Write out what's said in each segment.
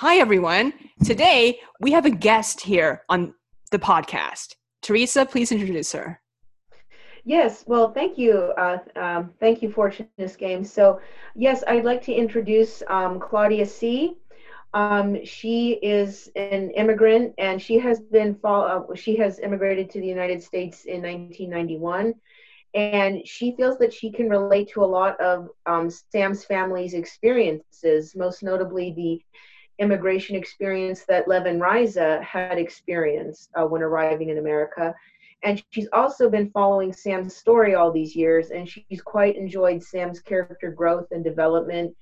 Hi, everyone. Today we have a guest here on the podcast. Teresa, please introduce her. Yes, well, thank you. Uh, um, thank you, Fortunus Games. So, yes, I'd like to introduce um, Claudia C. Um, she is an immigrant and she has been follow, uh, she has immigrated to the United States in 1991 and she feels that she can relate to a lot of um, Sam's family's experiences, most notably the immigration experience that Lev and Riza had experienced uh, when arriving in America. And she's also been following Sam's story all these years, and she's quite enjoyed Sam's character growth and development.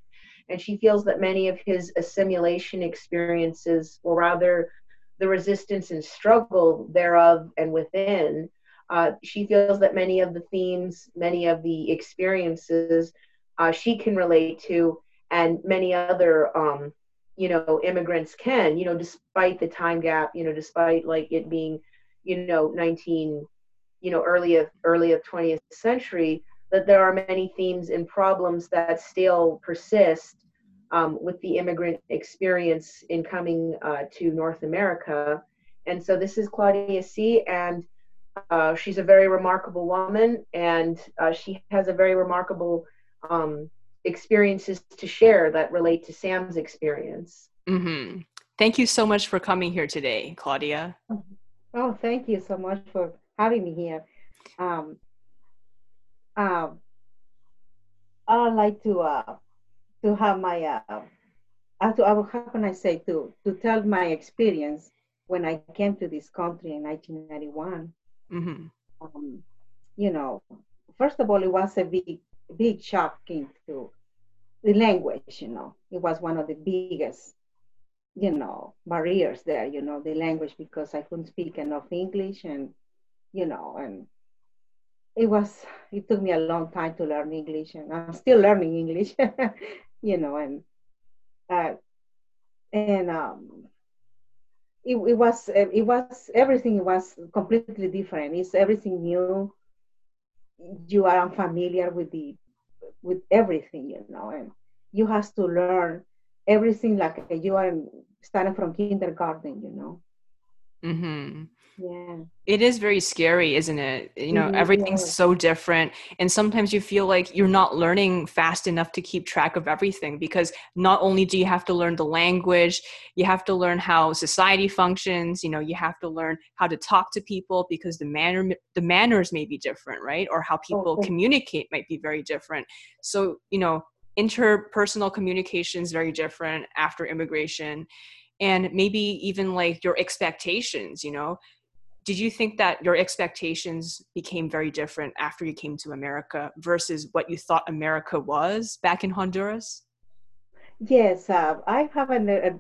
And she feels that many of his assimilation experiences, or rather the resistance and struggle thereof and within, uh, she feels that many of the themes, many of the experiences uh, she can relate to, and many other um, you know immigrants can you know despite the time gap you know despite like it being you know 19 you know early of early of 20th century that there are many themes and problems that still persist um, with the immigrant experience in coming uh, to North America. And so this is Claudia C. And uh, she's a very remarkable woman, and uh, she has a very remarkable um, experiences to share that relate to Sam's experience. Mm-hmm. Thank you so much for coming here today, Claudia. Oh, thank you so much for having me here. Um, um, I'd like to uh, to have my uh, to, how can I say to to tell my experience when I came to this country in 1991. Mm-hmm. Um, you know, first of all, it was a big big shock into the language, you know, it was one of the biggest, you know, barriers there, you know, the language because I couldn't speak enough English and, you know, and it was, it took me a long time to learn English and I'm still learning English, you know, and, uh, and, um, it, it was, it was, everything was completely different. It's everything new. You are unfamiliar with the with everything, you know, and you have to learn everything like you are starting from kindergarten, you know. Mm-hmm. Yeah. It is very scary, isn't it? You know, mm-hmm. everything's so different. And sometimes you feel like you're not learning fast enough to keep track of everything because not only do you have to learn the language, you have to learn how society functions, you know, you have to learn how to talk to people because the manner the manners may be different, right? Or how people okay. communicate might be very different. So, you know, interpersonal communication is very different after immigration and maybe even like your expectations you know did you think that your expectations became very different after you came to America versus what you thought America was back in Honduras? Yes, uh, I have an. Uh,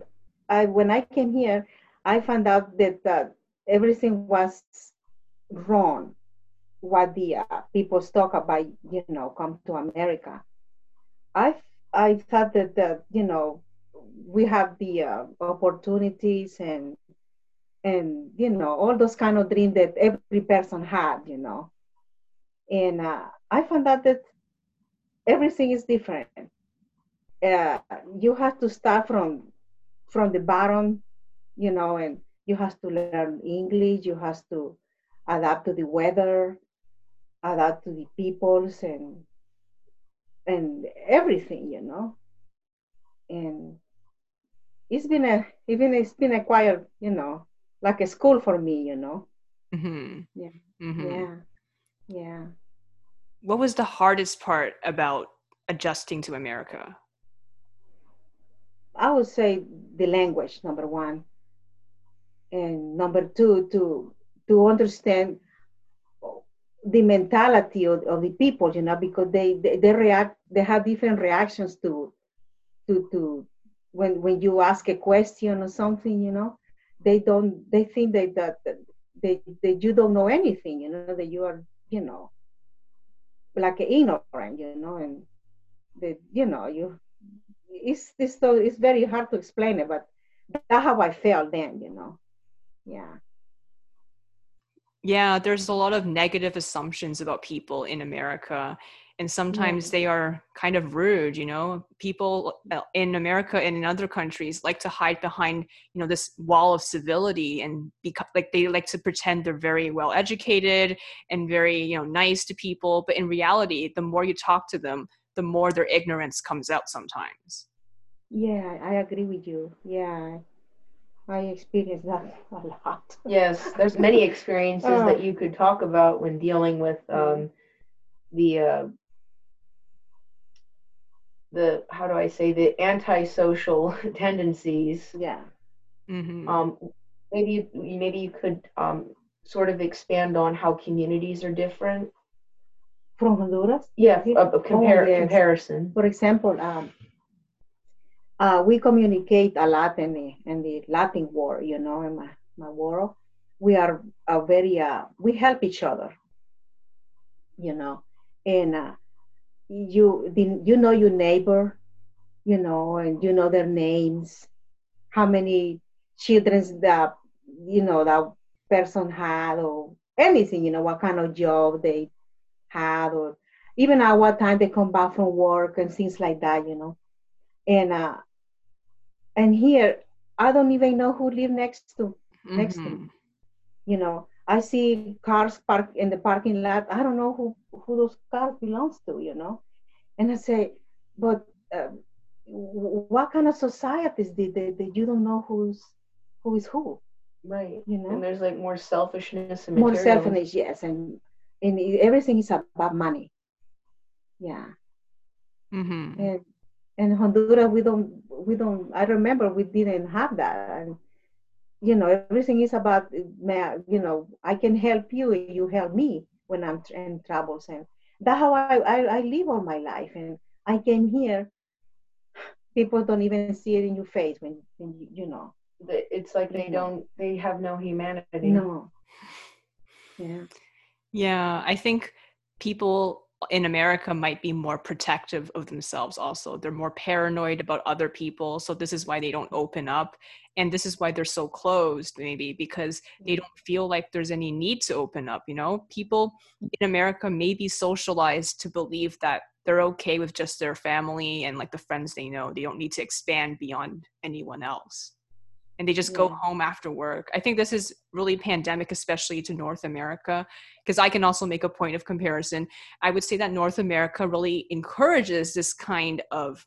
I, when I came here, I found out that uh, everything was wrong. What the uh, people talk about, you know, come to America. I I thought that you know we have the uh, opportunities and and you know all those kind of dreams that every person had you know. And uh, i found out that everything is different. Uh, you have to start from from the bottom you know and you have to learn english you have to adapt to the weather adapt to the peoples and and everything you know. And it's been a even it's been a quiet you know like a school for me, you know. Mm-hmm. Yeah. Mm-hmm. Yeah. Yeah. What was the hardest part about adjusting to America? I would say the language, number one. And number two, to to understand the mentality of, of the people, you know, because they, they, they react they have different reactions to to to when when you ask a question or something, you know they don't they think that that they that you don't know anything you know that you are you know like ignorant you know and that you know you it's this so it's very hard to explain it but that's how i felt then you know. Yeah. Yeah there's a lot of negative assumptions about people in america and sometimes they are kind of rude you know? People uh, in america and in other countries like to hide behind you know this wall of civility and because like they like to pretend they're very well educated and very you know nice to people but in reality the more you talk to them the more their ignorance comes out sometimes. Yeah i agree with you. Yeah. I experienced that a lot. Yes, there's many experiences oh. that you could talk about when dealing with um, the uh, the how do I say the antisocial tendencies. Yeah. Mm-hmm. Um, maybe maybe you could um, sort of expand on how communities are different from Honduras. Yeah, a, a compare, oh, yes. comparison. For example, um, uh, we communicate a lot in the in the Latin world. You know, in my my world, we are a very uh, we help each other. You know, and uh, you you know your neighbor, you know, and you know their names, how many children that you know that person had, or anything, you know, what kind of job they had, or even at what time they come back from work and things like that, you know. And uh, and here I don't even know who live next to mm-hmm. next to me. Mm-hmm. You know, I see cars parked in the parking lot. I don't know who who those cars belongs to, you know. And I say, but uh, what kind of society is this that, that you don't know who's who is who? Right. You know. And there's like more selfishness and more selfishness, yes, and and everything is about money. Yeah. Mm-hmm. And in Honduras, we don't we don't. I remember we didn't have that, and you know everything is about you know i can help you you help me when i'm in troubles and that's how I, I, I live all my life and i came here. People don't even see it in your face when, when you, you know. It's like they don't they have no humanity. No. Yeah. Yeah i think people in America might be more protective of themselves also. They're more paranoid about other people. So this is why they don't open up. And this is why they're so closed, maybe, because they mm. don't feel like there's any need to open up. You know, people in America may be socialized to believe that they're okay with just their family and like the friends they know. They don't need to expand beyond anyone else and they just yeah. go home after work. I think this is really pandemic, especially to North America, because I can also make a point of comparison. I would say that North America really encourages this kind of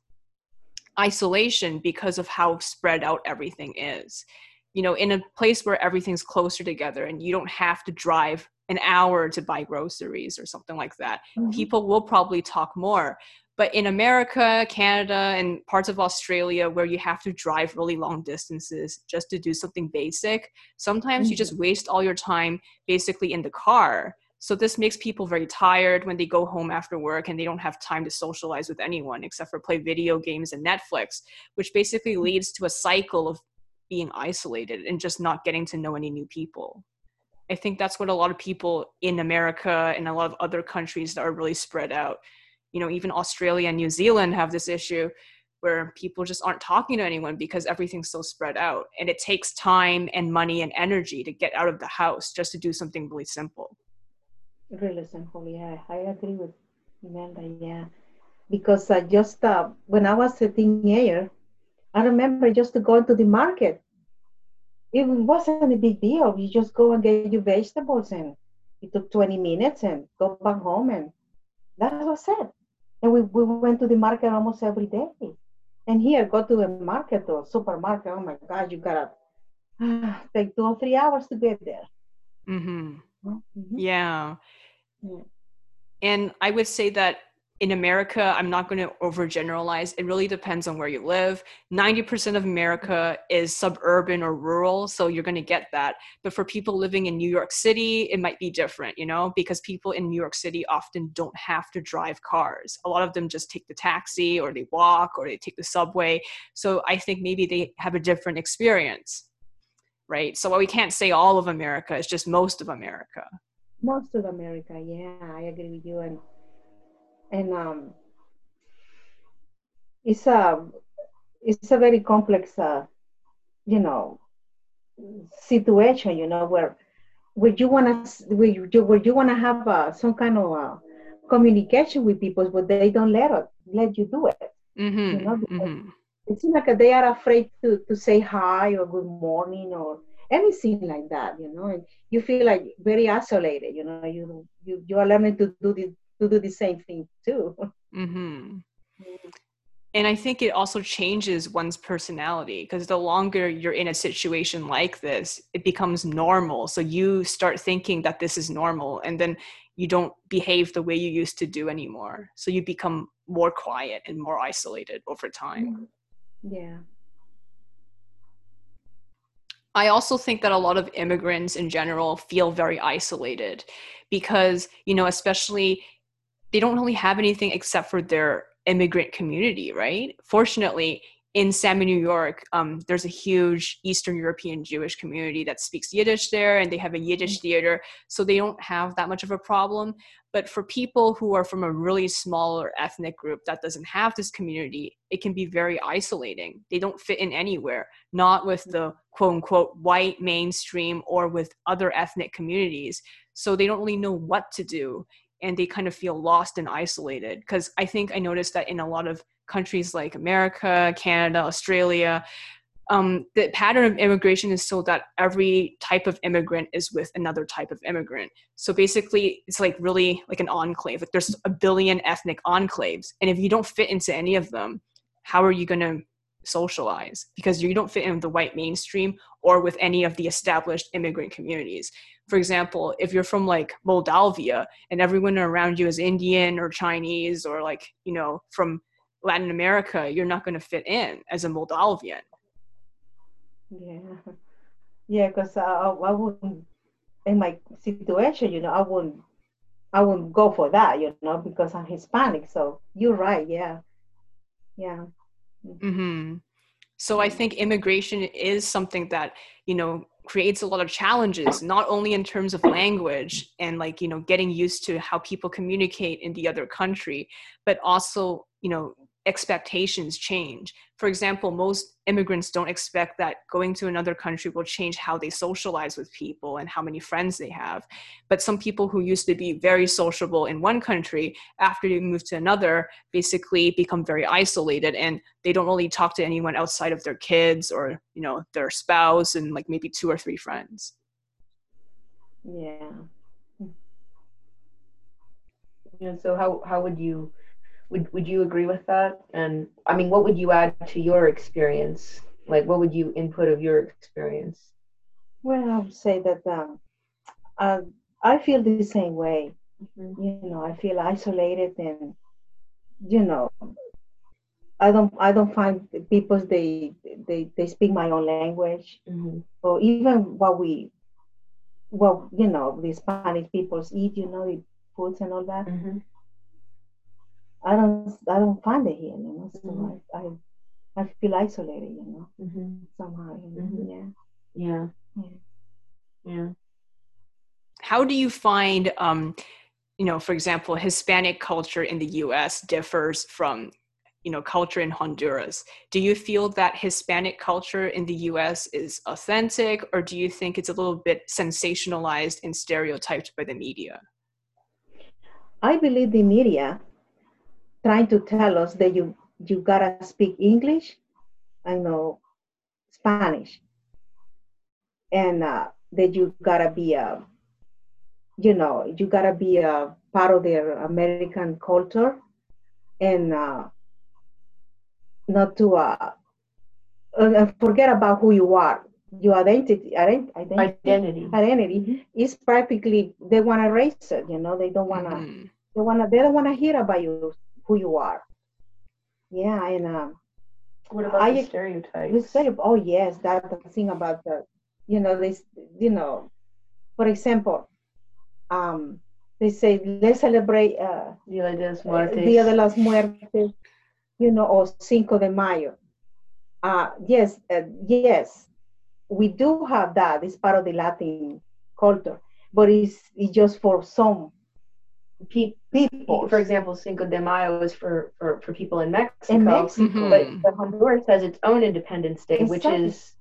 isolation because of how spread out everything is. You know, in a place where everything's closer together and you don't have to drive an hour to buy groceries or something like that, mm-hmm. people will probably talk more. But in America, Canada, and parts of Australia where you have to drive really long distances just to do something basic, sometimes mm-hmm. you just waste all your time basically in the car. So this makes people very tired when they go home after work and they don't have time to socialize with anyone except for play video games and Netflix, which basically mm-hmm. leads to a cycle of being isolated and just not getting to know any new people. I think that's what a lot of people in America and a lot of other countries that are really spread out you know even australia and new zealand have this issue where people just aren't talking to anyone because everything's so spread out and it takes time and money and energy to get out of the house just to do something really simple. Really simple yeah. I agree with Imelda, yeah. Because i just uh, when i was a teenager i remember just to go to the market. It wasn't a big deal. You just go and get your vegetables and it took 20 minutes and go back home and that was it and we, we went to the market almost every day. And here, go to a market or supermarket. Oh my God, you gotta uh, take two or three hours to get there. Mm-hmm. Mm-hmm. Yeah. yeah. And I would say that in America, I'm not going to overgeneralize. It really depends on where you live. 90% of America is suburban or rural, so you're going to get that. But for people living in New York City, it might be different, you know, because people in New York City often don't have to drive cars. A lot of them just take the taxi or they walk or they take the subway. So I think maybe they have a different experience, right? So we can't say all of America, it's just most of America. Most of America, yeah, I agree with you. And and um, it's a it's a very complex, uh, you know, situation. You know where where you wanna where you where you wanna have uh, some kind of uh, communication with people, but they don't let it, let you do it. Mm-hmm. You know, mm-hmm. it seems like they are afraid to, to say hi or good morning or anything like that, you know, and you feel like very isolated, you know, you you, you are learning to do the to do the same thing too. Mm-hmm. mm-hmm. And I think it also changes one's personality because the longer you're in a situation like this, it becomes normal. So you start thinking that this is normal, and then you don't behave the way you used to do anymore. So you become more quiet and more isolated over time. Mm-hmm. Yeah. I also think that a lot of immigrants in general feel very isolated because, you know, especially they don't really have anything except for their immigrant community, right? Fortunately, in Sam in, New York, um, there's a huge Eastern European Jewish community that speaks Yiddish there, and they have a Yiddish mm-hmm. theater, so they don't have that much of a problem. But for people who are from a really smaller ethnic group that doesn't have this community, it can be very isolating. They don't fit in anywhere, not with the quote unquote white mainstream or with other ethnic communities. So they don't really know what to do and they kind of feel lost and isolated. Because I think I noticed that in a lot of countries like America, Canada, Australia, um, the pattern of immigration is so that every type of immigrant is with another type of immigrant. So basically, it's like really like an enclave. Like there's a billion ethnic enclaves, and if you don't fit into any of them, how are you going to socialize? Because you don't fit in the white mainstream or with any of the established immigrant communities. For example, if you're from like Moldavia and everyone around you is Indian or Chinese or like you know from Latin America, you're not going to fit in as a Moldavian. Yeah, yeah, because uh, I, I wouldn't, in my situation, you know, I wouldn't, I wouldn't go for that, you know, because I'm Hispanic. So you're right, yeah, yeah. Hmm. So I think immigration is something that you know creates a lot of challenges not only in terms of language and like you know getting used to how people communicate in the other country but also you know expectations change. For example, most immigrants don't expect that going to another country will change how they socialize with people and how many friends they have. But some people who used to be very sociable in one country, after they move to another, basically become very isolated and they don't really talk to anyone outside of their kids or, you know, their spouse and like maybe two or three friends. Yeah. Hmm. Yeah, so how how would you would would you agree with that? And I mean, what would you add to your experience? Like, what would you input of your experience? Well, I would say that um, uh, I feel the same way. Mm-hmm. You know, I feel isolated, and you know, I don't I don't find people they they they speak my own language, mm-hmm. or even what we well you know the Spanish people eat, you know, the foods and all that. Mm-hmm. I don't I don't find it here, you know. So mm-hmm. I, I, I feel isolated, you know, mm-hmm. somehow. You know? mm-hmm. Yeah. Yeah. Yeah. Yeah. How do you find, um, you know, for example, Hispanic culture in the U.S. differs from, you know, culture in Honduras? Do you feel that Hispanic culture in the U.S. is authentic, or do you think it's a little bit sensationalized and stereotyped by the media? I believe the media trying to tell us that you you gotta speak English, I know Spanish, and uh, that you gotta be a, you know, you gotta be a part of their American culture, and uh, not to uh, forget about who you are. Your identity, identity, identity, identity mm-hmm. is practically they want to erase it. You know, they don't want to. Mm-hmm. They want to. They don't want to hear about you who you are. Yeah, and um, what about I, the stereotypes? The stereotype, oh yes, that's the thing about the, you know, this, you know, for example, um, they say let's celebrate uh, Dia de los Muertos, Dia de los Muertos, you know, or Cinco de Mayo. Uh, yes, uh, yes, we do have that. It's part of the Latin culture, but it's, it's just for some people. For example, Cinco de Mayo is for, for, for people in Mexico, in Mexico. but, but Honduras has its own Independence Day, exactly. which is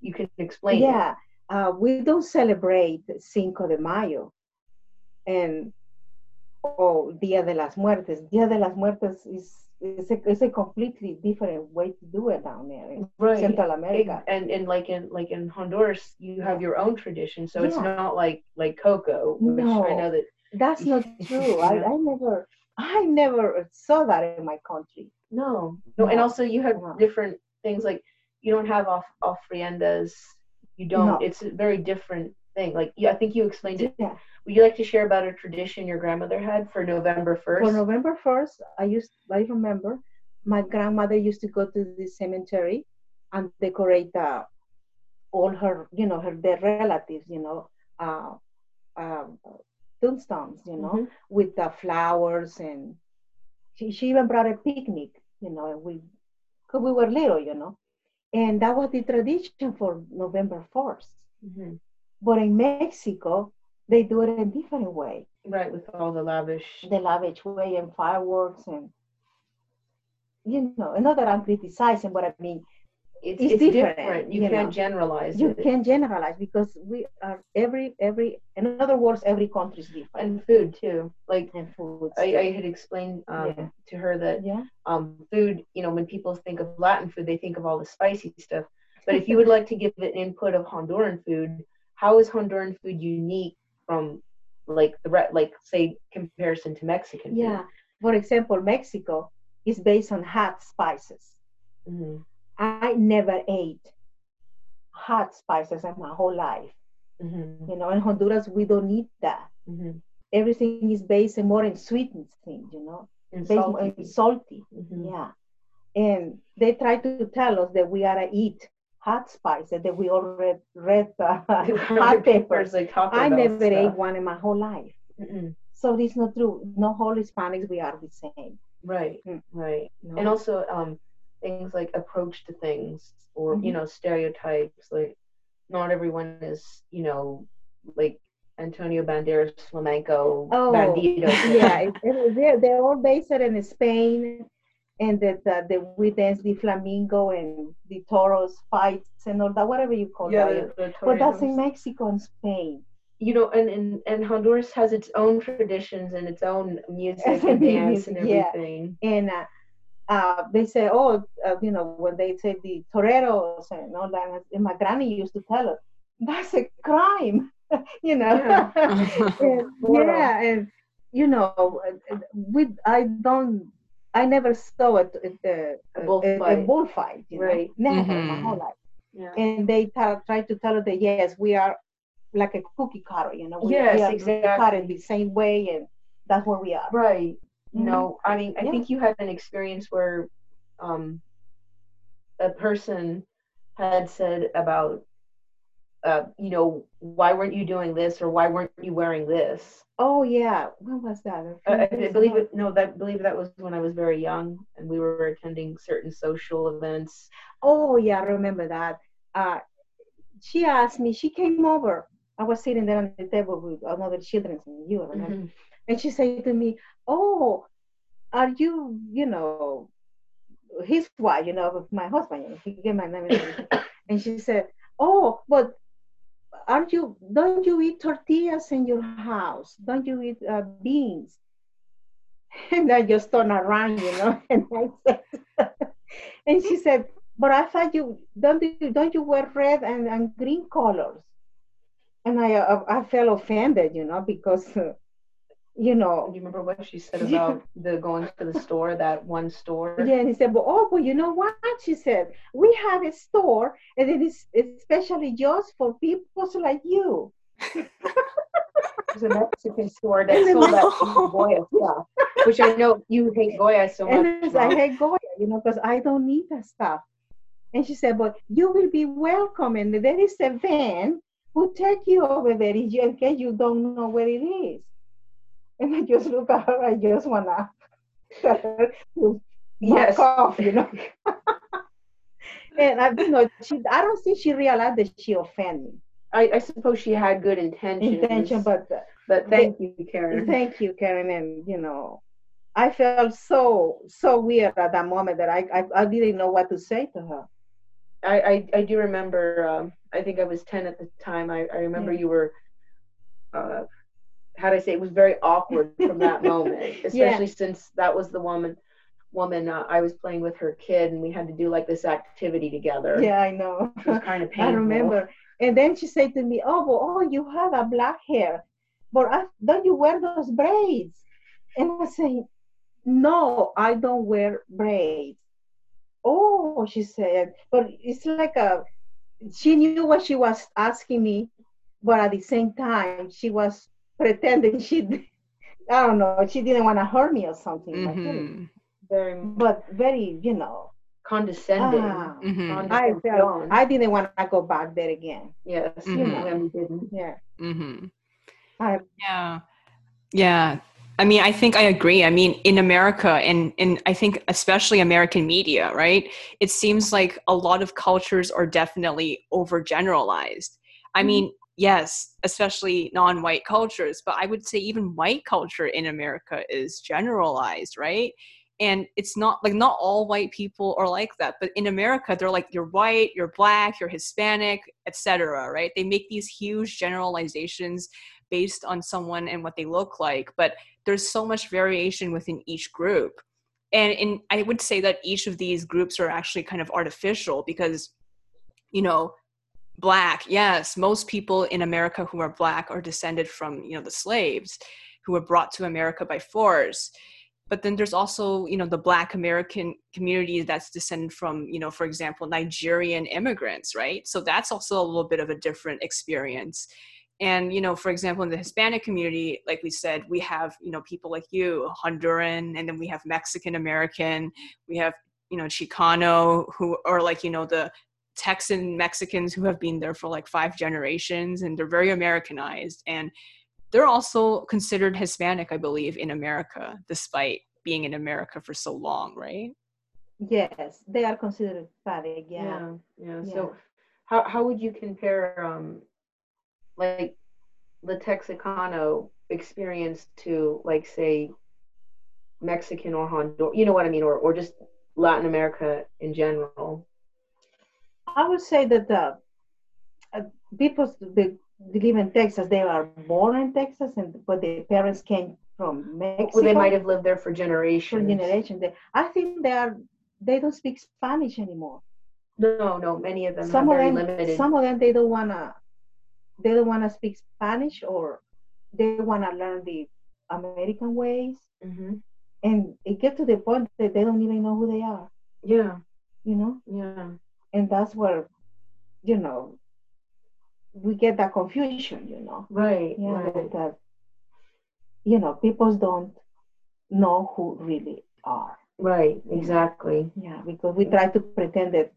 you can explain. Yeah, uh, we don't celebrate Cinco de Mayo, and or Dia de las Muertes. Dia de las Muertes is it's a, it's a completely different way to do it down there in right. Central America. and and like in like in Honduras, you have your own tradition, so yeah. it's not like like Coco. no, I know that that's not true. I, I never I never saw that in my country. No, no, and also you have different things like you don't have off ofrendas. You don't. No. It's a very different thing. Like I think you explained it. Yeah. Would you like to share about a tradition your grandmother had for November first? For November first, I used I remember my grandmother used to go to the cemetery and decorate uh, all her you know her dead relatives you know uh, um, tombstones you know mm-hmm. with the flowers and she, she even brought a picnic you know and we cause we were little you know and that was the tradition for November 1st. Mm-hmm. But in Mexico, they do it in a different way. Right, with all the lavish. The lavish way and fireworks and, you know, and not that I'm criticizing, but I mean, it's, it's, it's different. different. You, you can't know. generalize. You it. can generalize because we are every every in other words, every country is different. And food too. Like and food. I, I had explained um, yeah. to her that yeah. um, food. You know, when people think of Latin food, they think of all the spicy stuff. But if you would like to give an input of Honduran food, how is Honduran food unique from like the re- like say comparison to Mexican? Food? Yeah. For example, Mexico is based on hot spices. Mm-hmm I never ate hot spices in my whole life. Mm-hmm. You know, in Honduras, we don't eat that. Mm-hmm. Everything is based more in sweetened things, you know, and salty. In salty. Mm-hmm. Yeah. And they try to tell us that we gotta eat hot spices, that we already read uh, hot peppers. I never stuff. ate one in my whole life. So this is not true. No all Hispanics we are the same. Right, mm. right. No. And also, um, things like approach to things or mm-hmm. you know stereotypes like not everyone is you know like Antonio Banderas flamenco oh, bandido. yeah, it, it, they're, they're all based in Spain, and that the, the we dance the flamingo and the toros fights and all that, whatever you call yeah, it. But that's in Mexico and Spain. You know, and, and, and Honduras has its own traditions and its own music and dance and everything. Yeah. And uh, uh, they say, oh, uh, you know, when they say the toreros and all that, and my granny used to tell us, that's a crime, you know. Yeah. and, yeah, and you know, we I don't, I never saw it, a, a, bullfight. A, a bullfight you right? Know? Never mm-hmm. my whole life. Yeah. And they t- try to tell us that yes, we are like a cookie cutter, you know. We, yes, we are exactly. cut in the same way, and that's where we are. Right. Mm-hmm. I mean, I yeah. think you had an experience where um, a person had said about, uh, you know, why weren't you doing this or why weren't you wearing this? Oh yeah, when was that? I, I believe it. No, that believe that was when I was very young and we were attending certain social events. Oh yeah, I remember that. Uh, she asked me. She came over. I was sitting there on the table with another children and you, mm-hmm. And she said to me, oh, are you, you know, his wife, you know, my husband, he gave my name. and she said, oh, but aren't you, don't you eat tortillas in your house? Don't you eat uh, beans? And I just turned around, you know, and I said, and she said, but I thought you, don't you, don't you wear red and, and green colors? And I, I, I felt offended, you know, because uh, you know. Do you remember what she said about the going to the store, that one store? Yeah, and he said, well, oh, well, you know what? She said, we have a store, and it is especially just for people like you. There's a Mexican store that sold that Goya stuff, which I know you hate Goya so much. And I hate Goya, you know, because I don't need that stuff. And she said, but you will be welcome, and there is a van who take you over there in case you don't know where it is. And I just look at her, I just wanna to yes. off, you know. and I you know she I don't think she realized that she offended me. I, I suppose she had good intentions. Intention, but but thank you, Karen. Thank you, Karen, and you know, I felt so so weird at that moment that I I, I didn't know what to say to her. I I, I do remember. Um, I think I was ten at the time. I I remember yeah. you were. Uh, how do I say it was very awkward from that moment, especially yeah. since that was the woman woman uh, I was playing with her kid and we had to do like this activity together. Yeah, I know. It was kind of painful. I remember. And then she said to me, "Oh, well, oh, you have a black hair, but I, don't you wear those braids?" And I say, "No, I don't wear braids." Oh, she said, but it's like a. She knew what she was asking me, but at the same time, she was pretending she. I don't know. She didn't want to hurt me or something. Mm-hmm. Very, but very, you know, condescending. Ah, mm-hmm. I felt I didn't want to go back there again. Yes, mm-hmm. you know, we didn't. Yeah. Mm-hmm. I, yeah, yeah. I mean, I think I agree. I mean, in America, and and I think especially American media, right? It seems like a lot of cultures are definitely overgeneralized. I mm-hmm. mean, yes, especially non-white cultures, but I would say even white culture in America is generalized, right? and it's not like not all white people are like that but in america they're like you're white you're black you're hispanic etc right they make these huge generalizations based on someone and what they look like but there's so much variation within each group and in i would say that each of these groups are actually kind of artificial because you know black yes most people in america who are black are descended from you know the slaves who were brought to america by force. But then there's also you know the black american community that's descended from you know for example nigerian immigrants right? So that's also a little bit of a different experience. And you know for example in the hispanic community like we said we have you know people like you honduran and then we have mexican american we have you know chicano who are like you know the texan mexicans who have been there for like five generations and they're very americanized and they're also considered Hispanic, I believe, in America, despite being in America for so long, right? Yes, they are considered Hispanic. Yeah. yeah, yeah. yeah. So, how how would you compare, um, like, the Texicano experience to, like, say, Mexican or Honduran? You know what I mean, or or just Latin America in general? I would say that the uh, people the they live in Texas. They are born in Texas, and but their parents came from Mexico. Well, they might have lived there for generations. For generations. They, I think they are. They don't speak Spanish anymore. No, no. Many of them some of them, limited. Some of them they don't wanna. They don't wanna speak Spanish, or they wanna learn the American ways. Mm-hmm. And it gets to the point that they don't even know who they are. Yeah. You know. Yeah. And that's where, you know, we get that confusion, you know. Right. Yeah, right. That, you know, people don't know who really are. Right, exactly. Yeah, because we try to pretend that.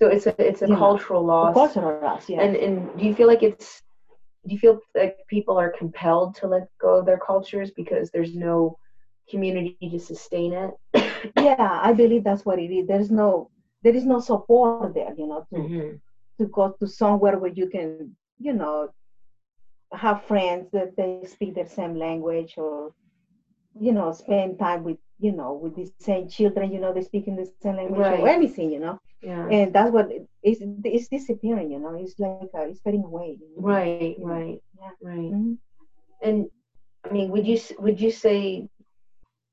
So it's a it's a cultural know, loss. Cultural loss, yeah. And and do you feel like it's do you feel like people are compelled to let go of their cultures because there's no community to sustain it? yeah, I believe that's what it is. There's no there is no support there, you know, to mm-hmm to go to somewhere where you can, you know, have friends that they speak the same language or, you know, spend time with, you know, with the same children, you know, they speak in the same language right. or anything, you know. Yeah. And that's what it's, it's disappearing, you know, it's like uh, it's fading away. You know? Right, right, yeah. right. Mm-hmm. And I mean, would you would you say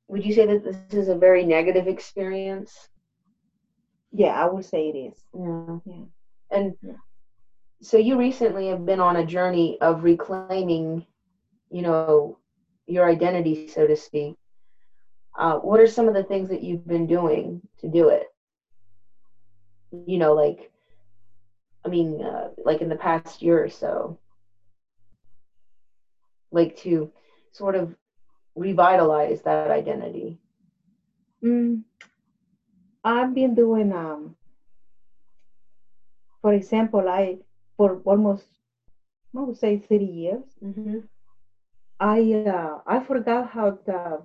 would you say that this is a very negative experience? Yeah, I would say it is. Yeah. Yeah. And so you recently have been on a journey of reclaiming, you know, your identity, so to speak. Uh, what are some of the things that you've been doing to do it? You know, like, I mean, uh, like in the past year or so, like to sort of revitalize that identity. Mm, I've been doing um, for example, I for almost I would say 30 years, mm-hmm. I uh, I forgot how the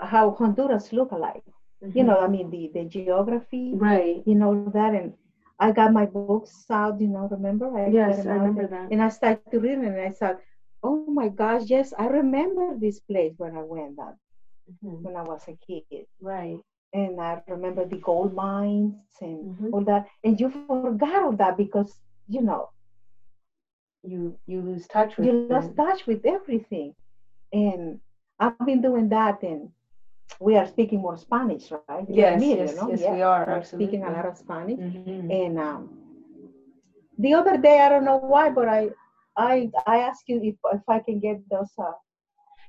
how Honduras look like. Mm-hmm. You know, I mean the the geography, right? You know that, and I got my books out. You know, remember? I yes, I remember that. And I started to read, and I thought, oh my gosh, yes, I remember this place when I went that mm-hmm. when I was a kid. Right and I remember the gold mines and mm-hmm. all that. And you forgot all that because you know you you lose touch with you lose touch with everything and i've been doing that and we are speaking more spanish right yes yes, you know? yes, yes, we are We're speaking a lot of spanish mm-hmm. and um, the other day i don't know why but i i i asked you if if i can get those uh,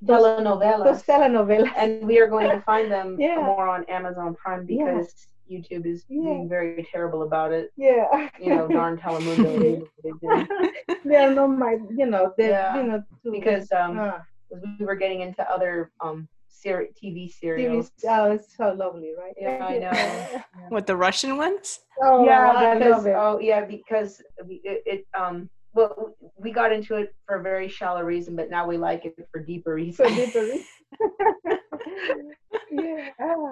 telenovelas. Those telenovelas. And we are going to find them yeah. more on Amazon Prime because YouTube is yeah. being very terrible about it. Yeah. You know, darn Telemundo. they're not my, you know, they're, yeah. you know, too, because um, uh, we were getting into other um ser- TV series. TV, oh, it's so lovely, right? Yeah, I know. yeah. What the Russian ones? Oh, yeah, because oh yeah, because it, it um well, we got into it for a very shallow reason, but now we like it for deeper reasons. For deeper reasons. yeah.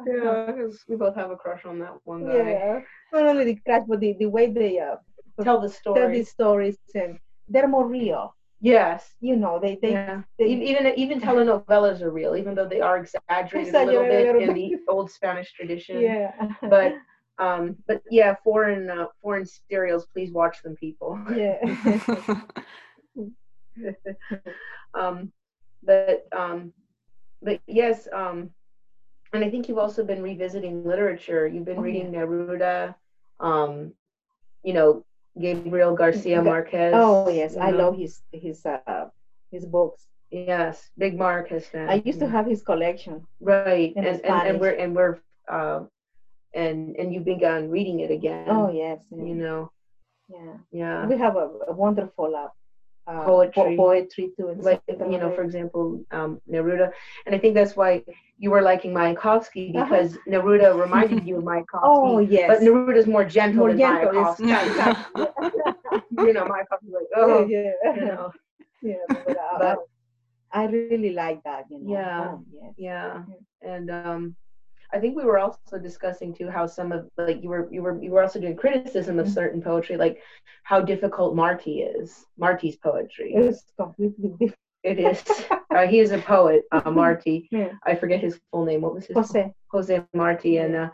Yeah, we both have a crush on that one guy. Yeah. Not only the crush, but the, the way they uh, tell the stories. Tell these stories and they're more real. Yes. You know, they they, yeah. they even even telenovelas are real, even though they are exaggerated, exaggerated a little bit in the old Spanish tradition. Yeah. But um but yeah foreign uh, foreign serials please watch them people. Yeah. Um but um but yes um and i think you've also been revisiting literature. You've been oh, reading yeah. neruda um you know gabriel garcia marquez oh yes i know? love his his uh his books. Yes big mark has been i used to have his collection right and, and, and we're and we're uh and and you've begun reading it again. Oh yes, you know. Yeah, yeah. We have a, a wonderful uh, uh, poetry, poetry too. Like you know, for example, um, Neruda, and I think that's why you were liking Mayakovsky uh-huh. because uh-huh. Neruda reminded you of Mayakovsky. Oh yes, but Neruda's more gentle more than gentle. Mayakovsky. you know, Mayakovsky's like, oh, yeah, yeah. you know. Yeah, but, uh, but I really like that. You know. Yeah, oh, yes. yeah, and um, I think we were also discussing too how some of like you were you were you were also doing criticism of mm-hmm. certain poetry, like how difficult Martí is. Martí's poetry. It's completely different. It is. uh, he is a poet, uh, Martí. Yeah. I forget his full name. What was his? Jose. Jose Martí, and uh,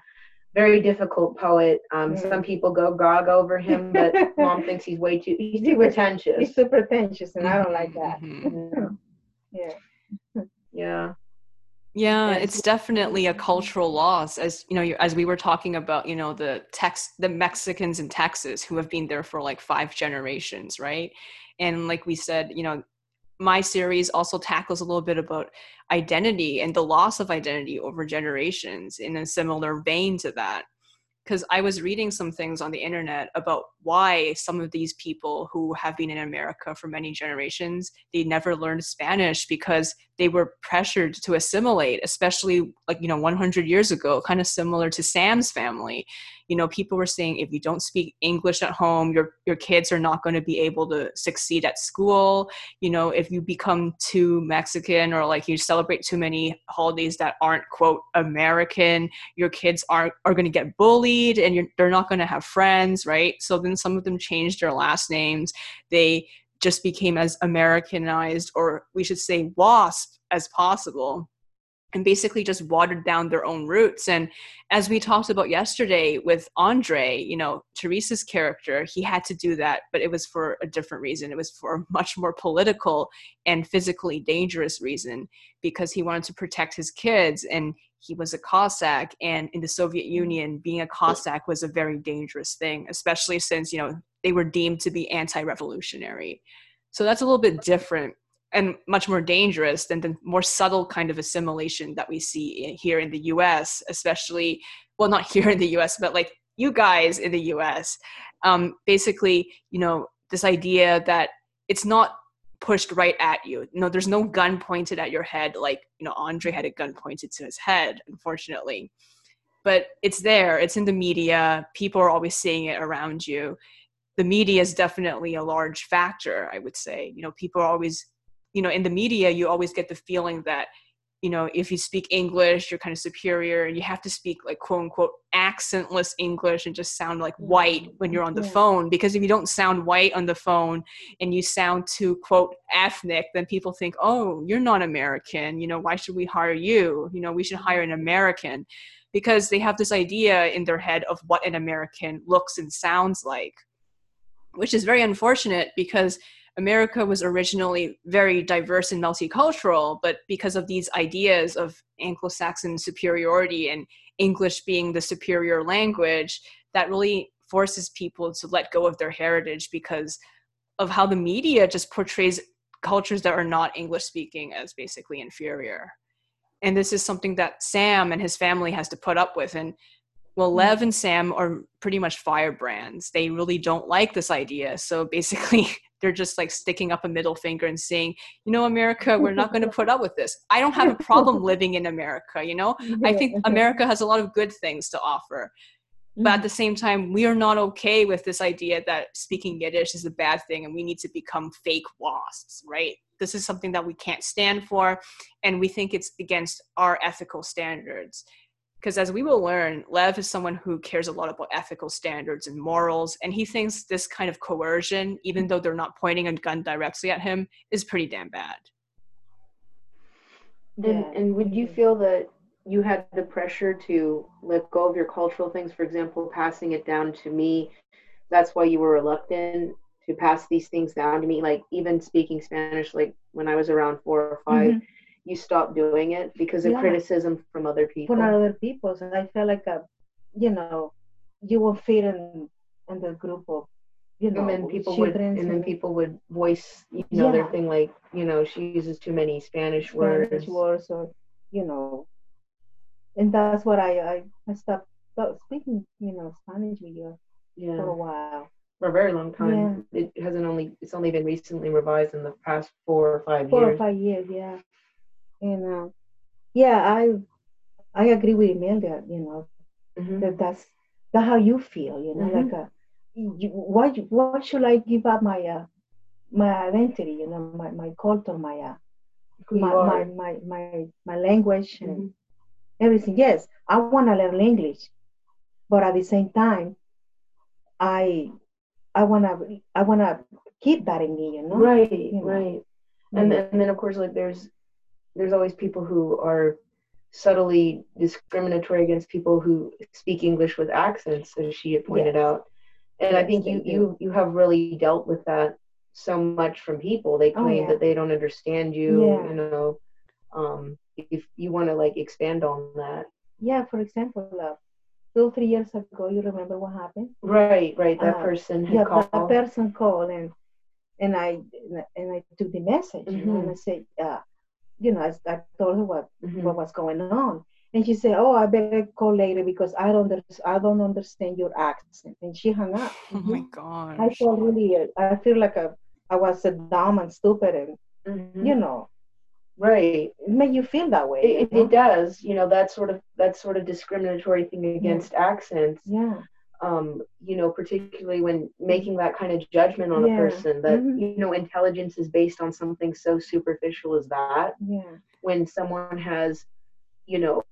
very difficult poet. Um, yeah. Some people go gog over him, but mom thinks he's way too. He's too pretentious. He's too pretentious, and I don't like that. Mm-hmm. yeah. Yeah yeah it's definitely a cultural loss as you know as we were talking about you know the tex the mexicans in texas who have been there for like five generations right? And like we said you know my series also tackles a little bit about identity and the loss of identity over generations in a similar vein to that. Because I was reading some things on the internet about why some of these people who have been in America for many generations they never learned Spanish because they were pressured to assimilate, especially like you know 100 years ago, kind of similar to Sam's family. You know, people were saying if you don't speak English at home, your your kids are not going to be able to succeed at school. You know, if you become too Mexican or like you celebrate too many holidays that aren't quote American, your kids aren't are going to get bullied and you're, they're not going to have friends, right? So then some of them changed their last names. They just became as Americanized, or we should say WASP, as possible and basically just watered down their own roots. And as we talked about yesterday with Andre, you know, Teresa's character, he had to do that, but it was for a different reason. It was for a much more political and physically dangerous reason because he wanted to protect his kids and he was a Cossack. And in the Soviet Union, being a Cossack was a very dangerous thing, especially since, you know, they were deemed to be anti revolutionary. So that's a little bit different and much more dangerous than the more subtle kind of assimilation that we see here in the US, especially, well, not here in the US, but like you guys in the US. Um, basically, you know, this idea that it's not pushed right at you. No, there's no gun pointed at your head like, you know, Andre had a gun pointed to his head, unfortunately. But it's there, it's in the media, people are always seeing it around you. The media is definitely a large factor, I would say. You know, people are always you know in the media you always get the feeling that you know if you speak english you're kind of superior and you have to speak like quote unquote accentless english and just sound like white when you're on the yeah. phone because if you don't sound white on the phone and you sound too quote ethnic then people think oh you're not american you know why should we hire you you know we should mm-hmm. hire an american because they have this idea in their head of what an american looks and sounds like which is very unfortunate because America was originally very diverse and multicultural, but because of these ideas of Anglo Saxon superiority and English being the superior language, that really forces people to let go of their heritage because of how the media just portrays cultures that are not English speaking as basically inferior. And this is something that Sam and his family has to put up with. And well, Lev and Sam are pretty much firebrands. They really don't like this idea. So basically, they're just like sticking up a middle finger and saying, you know, America, we're not going to put up with this. I don't have a problem living in America, you know? I think America has a lot of good things to offer. But at mm-hmm. the same time, we are not okay with this idea that speaking Yiddish is a bad thing and we need to become fake WASPs, right? This is something that we can't stand for, and we think it's against our ethical standards. Because as we will learn, Lev is someone who cares a lot about ethical standards and morals, and he thinks this kind of coercion, even though they're not pointing a gun directly at him, is pretty damn bad. And, and would you feel that you had the pressure to let go of your cultural things for example passing it down to me that's why you were reluctant to pass these things down to me like even speaking spanish like when i was around four or 5 mm-hmm. You stop doing it because of yeah. criticism from other people from other people so i felt like a you know you will fit in in the group of you know and then people would and, and then people would voice you know yeah. their thing like you know she uses too many spanish, spanish words words or you know and that's what I I, I stopped, stopped speaking, you know, Spanish with you yeah. for a while. For a very long time. Yeah. It hasn't only it's only been recently revised in the past four or five four years. Four or five years, yeah. And uh, yeah, I I agree with Imelda, you know, mm-hmm. that that's that's how you feel, you know, mm-hmm. like uh, you, why why should I give up my uh, my identity, you know, my, my culture, my uh, my, my, my, my my language mm-hmm everything. Yes, I want to learn English, but at the same time, I I want to I want to keep that in me, you know. Right, you know? right. And then, and then of course, like there's there's always people who are subtly discriminatory against people who speak English with accents, as she had pointed yes. out. And yes, I think you, you you have really dealt with that so much from people. They oh, claim oh, yeah. that they don't understand you, yeah. you know. Um, if you want to like expand on that. Yeah, for example, uh, two three years ago, you remember what happened? Right, right. That uh, person yeah, called. that person called and and I and I took the message mm-hmm. and I said, uh, you know, I, I told her what mm-hmm. what was going on, and she said, "Oh, I better call later because I don't I don't understand your accent." And she hung up. Oh my god! I felt really I feel like a, I was a dumb and stupid and mm-hmm. you know right it make you feel that way it, it, does you know that sort of that sort of discriminatory thing against yeah. accents yeah um you know particularly when making that kind of judgment on yeah. a person that mm-hmm. you know intelligence is based on something so superficial as that yeah when someone has you know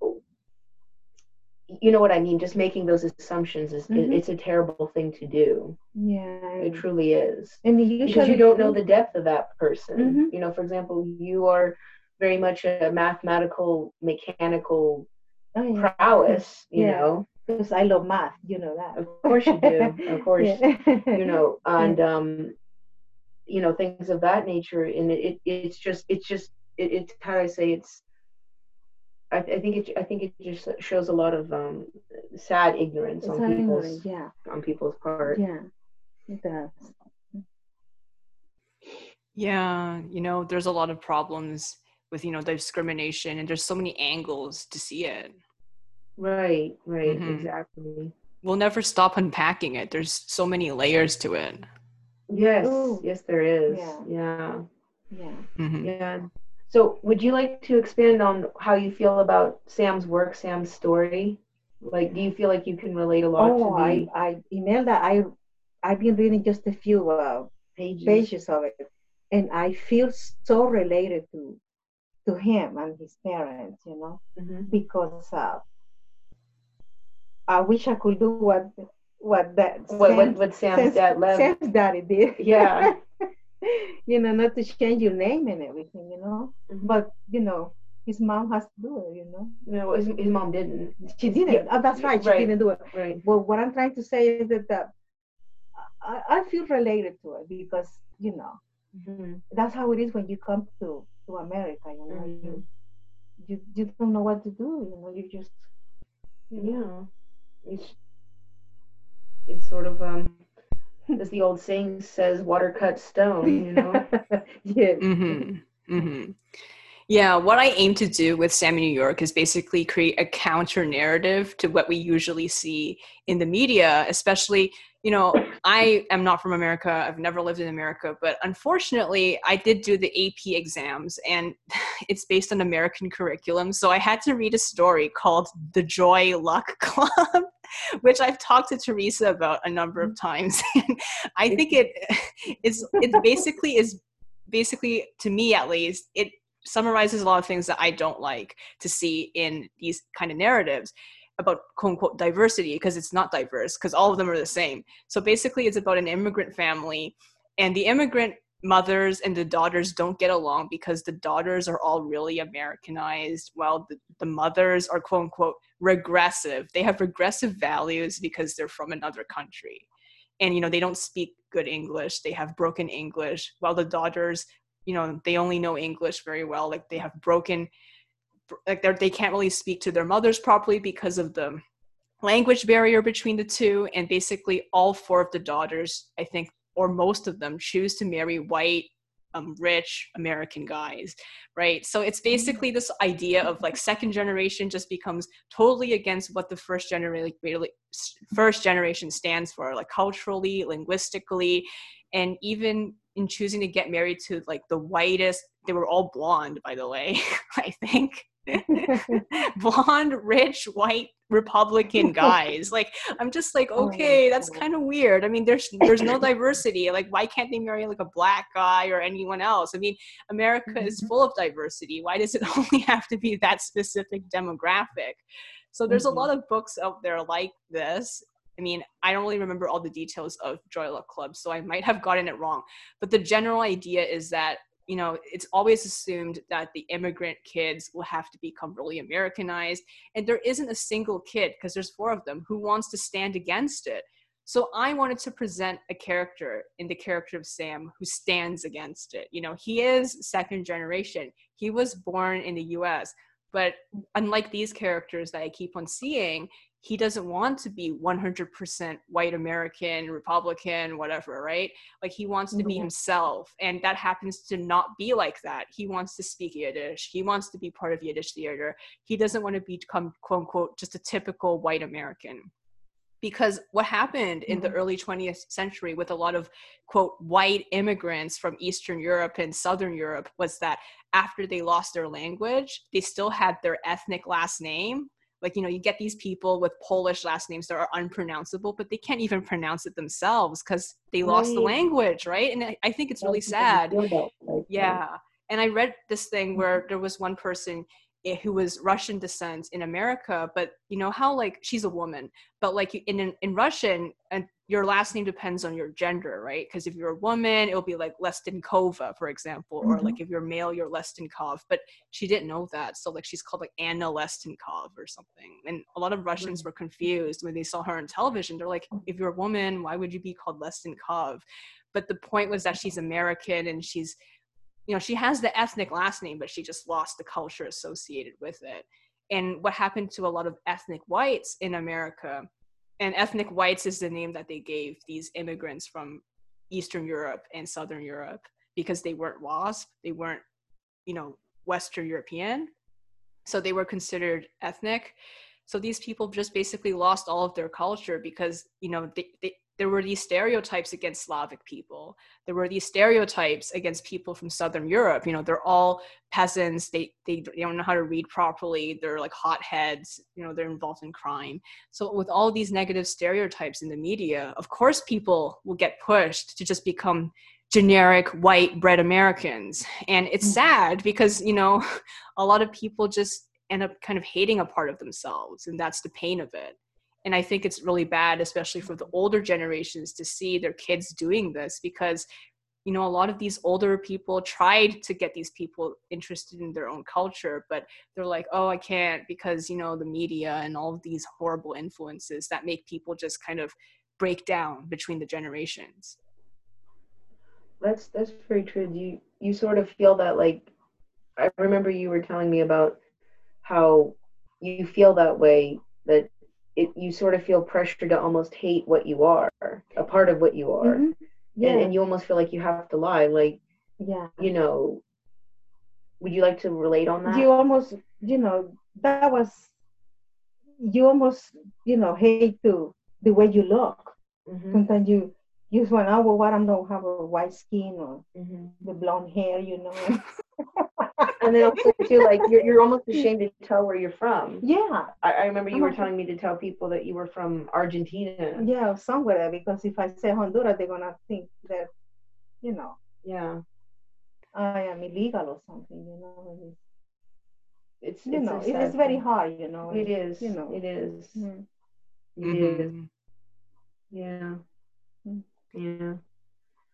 you know what I mean. Just making those assumptions is mm-hmm. it's a terrible thing to do. Yeah, it truly is. And you because you don't know the depth of that person. Mm-hmm. You know, for example, you are very much a mathematical, mechanical oh, yeah. prowess. You yeah. know, because I love math. You know that. Of course you do. of course, you know, and um, you know things of that nature. And it, it it's just it's just it, it's how I say it's I, I, think it I think it just shows a lot of um, sad ignorance it's on people's yeah. on people's part. Yeah, it does. Yeah, you know, there's a lot of problems with you know discrimination, and there's so many angles to see it. Right, right, mm-hmm. exactly. We'll never stop unpacking it. There's so many layers to it. Yes, Ooh. yes, there is. Yeah, yeah, yeah. Mm-hmm. yeah. So, would you like to expand on how you feel about Sam's work, Sam's story? Like, do you feel like you can relate a lot? Oh, to the... I, I, Imelda, I, I've been reading just a few uh, pages. pages of it, and I feel so related to, to him and his parents. You know, mm-hmm. because uh, I wish I could do what what that what Sam, what, what Sam's, Sam's dad left. Sam's daddy did. Yeah. you know, not to change your name and everything, you know. Mm-hmm. But you know, his mom has to do it, you know. No, his, his mom didn't. She didn't. Yeah. Oh, that's right. She right. didn't do it. Right. But what I'm trying to say is that, that I, I feel related to it because you know mm-hmm. that's how it is when you come to to America. You know, mm-hmm. you, you you don't know what to do. You know, you just yeah. It's it's sort of um as the old saying says, water cuts stone. You know. yeah. Mm-hmm. Mm-hmm. Yeah, what I aim to do with Sam in New York is basically create a counter narrative to what we usually see in the media, especially you know, I am not from America. I've never lived in America, but unfortunately, I did do the AP exams and it's based on American curriculum. So I had to read a story called The Joy Luck Club, which I've talked to Teresa about a number of times. I think it's it basically is basically to me at least it summarizes a lot of things that I don't like to see in these kind of narratives about quote unquote diversity because it's not diverse because all of them are the same. So basically, it's about an immigrant family, and the immigrant mothers and the daughters don't get along because the daughters are all really Americanized while the, the mothers are quote unquote regressive. They have regressive values because they're from another country. And you know, they don't speak good English, they have broken English, while the daughters, you know, they only know English very well. Like they have broken like they they can't really speak to their mothers properly because of the language barrier between the two. And basically all four of the daughters i think or most of them choose to marry white um, rich american guys right? So it's basically this idea of like second generation just becomes totally against what the first generation really first generation stands for like culturally linguistically. And even in choosing to get married to like the whitest they were all blonde by the way i think blonde, rich, white Republican guys. like I'm just like, oh okay, that's kind of weird. I mean, there's there's no diversity. Like, why can't they marry like a black guy or anyone else? I mean, America is mm-hmm. full of diversity. Why does it only have to be that specific demographic? So there's a mm-hmm. lot of books out there like this. I mean, I don't really remember all the details of Joy Luck Club, so I might have gotten it wrong. But the general idea is that you know, it's always assumed that the immigrant kids will have to become really Americanized. And there isn't a single kid, because there's four of them, who wants to stand against it. So I wanted to present a character in the character of Sam who stands against it. You know, he is second generation. He was born in the US, but unlike these characters that I keep on seeing, he doesn't want to be 100% white American, Republican, whatever, right? Like he wants to be mm-hmm. himself. And that happens to not be like that. He wants to speak Yiddish. He wants to be part of Yiddish theater. He doesn't want to become, quote unquote, just a typical white American. Because what happened in the mm-hmm. early 20th century with a lot of, quote, white immigrants from Eastern Europe and Southern Europe was that after they lost their language, they still had their ethnic last name, like you know you get these people with polish last names that are unpronounceable but they can't even pronounce it themselves because they right. lost the language right? And i think it's really sad. Yeah. And i read this thing where there was one person who was Russian descent in America, but you know how like she's a woman, but like in in, Russian, and your last name depends on your gender, right? Because if you're a woman, it'll be like Lestenkova, for example, mm-hmm. or like if you're male, you're Lestenkov. But she didn't know that, so like she's called like Anna Lestenkov or something. And a lot of Russians were confused when they saw her on television. They're like, if you're a woman, why would you be called Lestenkov? But the point was that she's American and she's you know she has the ethnic last name but she just lost the culture associated with it. And what happened to a lot of ethnic whites in america and ethnic whites is the name that they gave these immigrants from eastern europe and southern europe because they weren't wasp they weren't you know western european. So they were considered ethnic. So these people just basically lost all of their culture because you know they, they, there were these stereotypes against Slavic people. There were these stereotypes against people from Southern Europe. You know, they're all peasants. They, they, they don't know how to read properly. They're like hotheads. You know, they're involved in crime. So with all these negative stereotypes in the media, of course, people will get pushed to just become generic white bread Americans. And it's mm-hmm. sad because, you know, a lot of people just end up kind of hating a part of themselves. And that's the pain of it and i think it's really bad especially for the older generations to see their kids doing this because you know a lot of these older people tried to get these people interested in their own culture but they're like oh i can't because you know the media and all of these horrible influences that make people just kind of break down between the generations that's that's very true. You you sort of feel that like I remember you were telling me about how you feel that way that it you sort of feel pressure to almost hate what you are, a part of what you are. Mm-hmm. Yeah. And, and you almost feel like you have to lie like yeah. You know, would you like to relate on that? You almost, you know, that was you almost, you know, hate to the way you look. Mm-hmm. Sometimes you you just want, oh well, what I don't have a white skin or mm-hmm. the blonde hair, you know. and then also too, like you're you're almost ashamed to tell where you're from. Yeah. I, I remember you I'm were telling me to tell people that you were from Argentina. Yeah, somewhere because if I say Honduras, they're gonna think that, you know. Yeah. I am illegal or something, you know. It's, you it's know, it is very hard, you know. It is, you know. It is. Mm. It mm-hmm. is. Yeah. Mm. Yeah.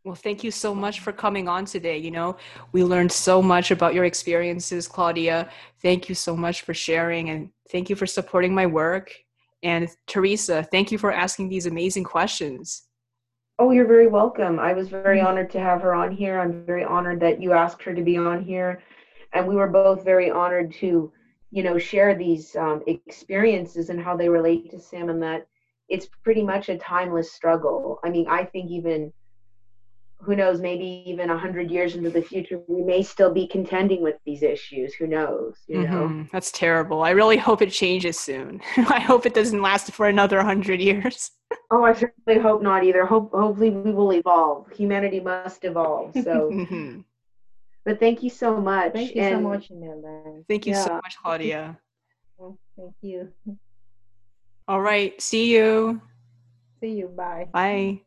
Well, thank you so much for coming on today. You know, we learned so much about your experiences, Claudia. Thank you so much for sharing and thank you for supporting my work. And Teresa, thank you for asking these amazing questions. Oh, you're very welcome. I was very mm-hmm. honored to have her on here. I'm very honored that you asked her to be on here. And we were both very honored to, you know, share these um, experiences and how they relate to and that it's pretty much a timeless struggle. I mean, I think even who knows, maybe even a hundred years into the future, we may still be contending with these issues. Who knows? You mm-hmm. know, that's terrible. I really hope it changes soon. I hope it doesn't last for another hundred years. oh, I certainly hope not either. Hope hopefully we will evolve. Humanity must evolve. So. mm-hmm. But thank you so much. Thank you and so much, Imelda. Thank you yeah. so much, Claudia. Thank you. All right. See you. See you. Bye. Bye.